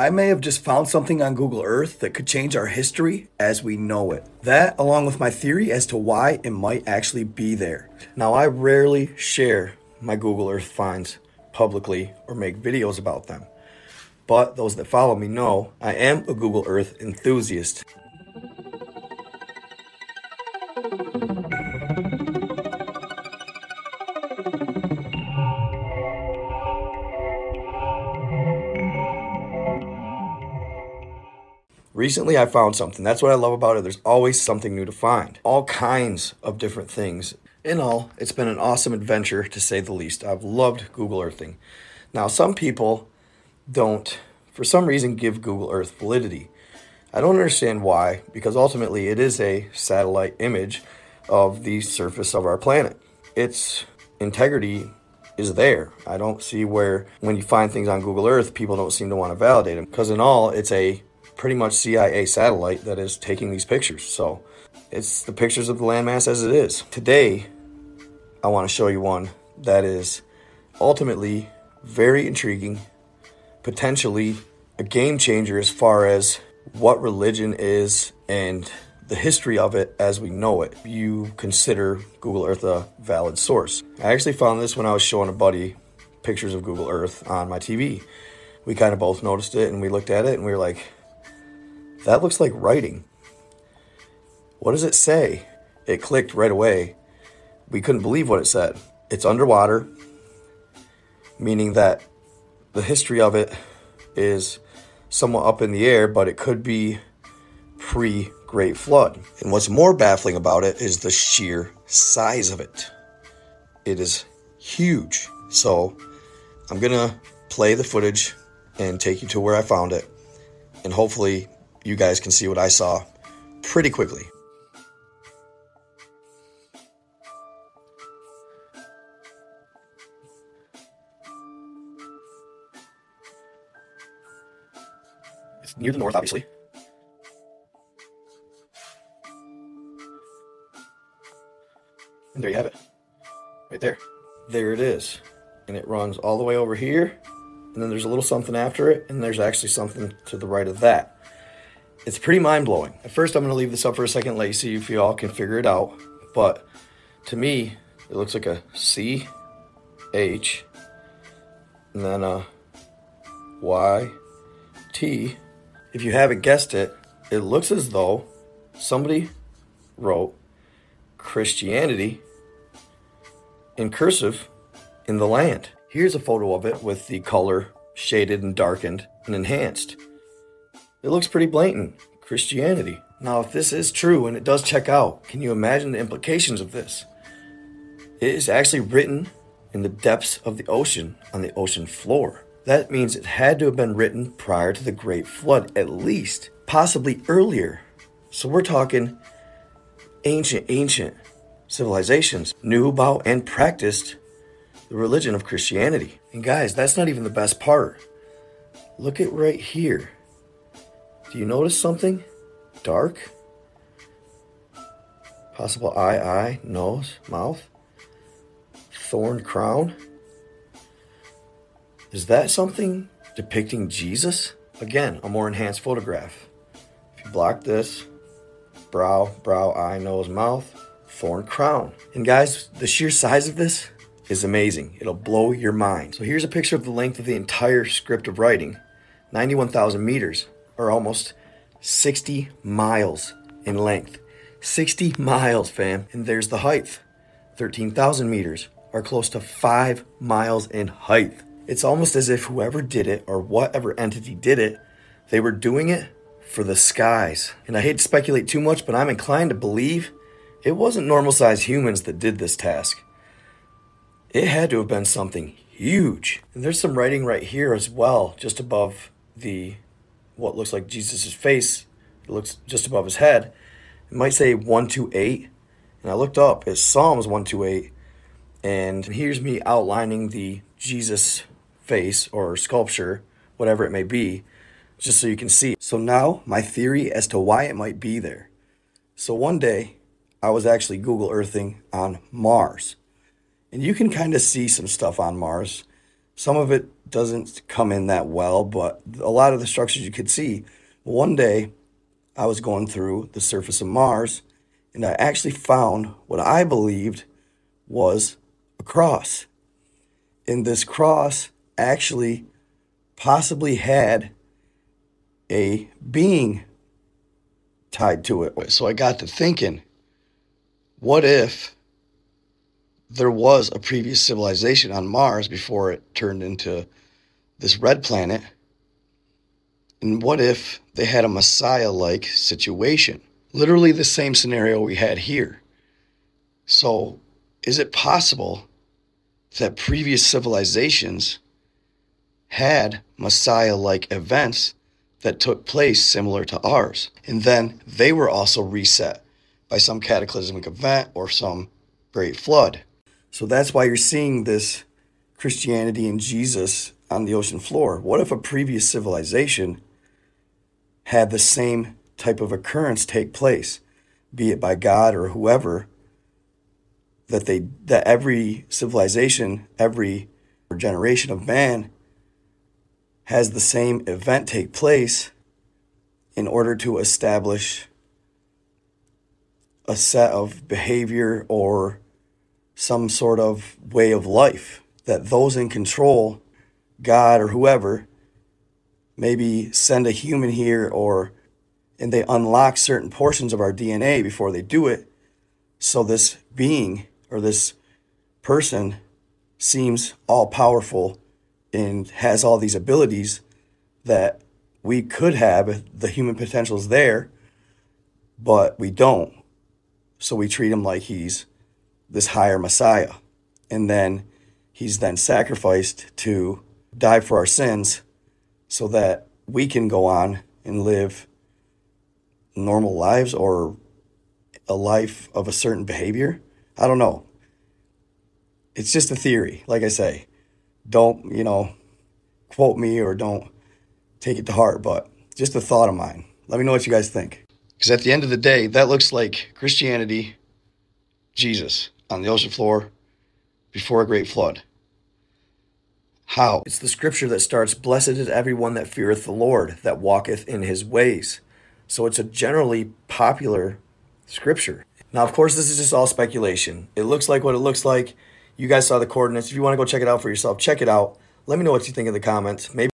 I may have just found something on Google Earth that could change our history as we know it. That, along with my theory as to why it might actually be there. Now, I rarely share my Google Earth finds publicly or make videos about them. But those that follow me know I am a Google Earth enthusiast. Recently, I found something. That's what I love about it. There's always something new to find. All kinds of different things. In all, it's been an awesome adventure to say the least. I've loved Google Earthing. Now, some people don't, for some reason, give Google Earth validity. I don't understand why, because ultimately it is a satellite image of the surface of our planet. Its integrity is there. I don't see where, when you find things on Google Earth, people don't seem to want to validate them. Because in all, it's a pretty much CIA satellite that is taking these pictures. So it's the pictures of the landmass as it is. Today, I want to show you one that is ultimately very intriguing, potentially a game changer as far as what religion is and the history of it as we know it. You consider Google Earth a valid source. I actually found this when I was showing a buddy pictures of Google Earth on my TV. We kind of both noticed it and we looked at it and we were like, that looks like writing. What does it say? It clicked right away. We couldn't believe what it said. It's underwater, meaning that the history of it is somewhat up in the air, but it could be pre Great Flood. And what's more baffling about it is the sheer size of it. It is huge. So I'm going to play the footage and take you to where I found it. And hopefully you guys can see what I saw pretty quickly. It's near the north, obviously. And there you have it. Right there. There it is. And it runs all the way over here. And then there's a little something after it. And there's actually something to the right of that. It's pretty mind blowing. At first, I'm going to leave this up for a second, you see if you all can figure it out. But to me, it looks like a C, H, and then a Y, T. If you haven't guessed it, it looks as though somebody wrote Christianity in cursive in the land. Here's a photo of it with the color shaded and darkened and enhanced. It looks pretty blatant Christianity. Now, if this is true and it does check out, can you imagine the implications of this? It is actually written in the depths of the ocean on the ocean floor. That means it had to have been written prior to the Great Flood, at least, possibly earlier. So we're talking ancient, ancient civilizations knew about and practiced the religion of Christianity. And guys, that's not even the best part. Look at right here. Do you notice something? Dark? Possible eye, eye, nose, mouth? Thorn crown? Is that something depicting Jesus? Again, a more enhanced photograph. If you block this, brow, brow, eye, nose, mouth, thorn crown. And guys, the sheer size of this is amazing. It'll blow your mind. So here's a picture of the length of the entire script of writing 91,000 meters are almost 60 miles in length. 60 miles, fam. And there's the height 13,000 meters, or close to 5 miles in height. It's almost as if whoever did it, or whatever entity did it, they were doing it for the skies. And I hate to speculate too much, but I'm inclined to believe it wasn't normal sized humans that did this task. It had to have been something huge. And there's some writing right here as well, just above the what looks like Jesus' face. It looks just above his head. It might say 128. And I looked up, it's Psalms 128. And here's me outlining the Jesus face or sculpture, whatever it may be, just so you can see. So now, my theory as to why it might be there. So one day, I was actually Google Earthing on Mars. And you can kind of see some stuff on Mars. Some of it doesn't come in that well, but a lot of the structures you could see. One day, I was going through the surface of Mars, and I actually found what I believed was a cross. And this cross actually possibly had a being tied to it. So I got to thinking, what if there was a previous civilization on Mars before it turned into this red planet? And what if they had a Messiah like situation? Literally the same scenario we had here. So, is it possible that previous civilizations had Messiah like events that took place similar to ours? And then they were also reset by some cataclysmic event or some great flood. So that's why you're seeing this Christianity and Jesus on the ocean floor. What if a previous civilization had the same type of occurrence take place, be it by God or whoever, that they that every civilization, every generation of man has the same event take place in order to establish a set of behavior or some sort of way of life that those in control, God or whoever, maybe send a human here or and they unlock certain portions of our DNA before they do it. So this being or this person seems all powerful and has all these abilities that we could have if the human potential is there, but we don't. So we treat him like he's this higher Messiah. And then he's then sacrificed to die for our sins so that we can go on and live normal lives or a life of a certain behavior. I don't know. It's just a theory. Like I say, don't, you know, quote me or don't take it to heart, but just a thought of mine. Let me know what you guys think. Because at the end of the day, that looks like Christianity, Jesus on the ocean floor before a great flood. How? It's the scripture that starts, Blessed is everyone that feareth the Lord, that walketh in his ways. So it's a generally popular scripture. Now, of course, this is just all speculation. It looks like what it looks like. You guys saw the coordinates. If you want to go check it out for yourself, check it out. Let me know what you think in the comments. Maybe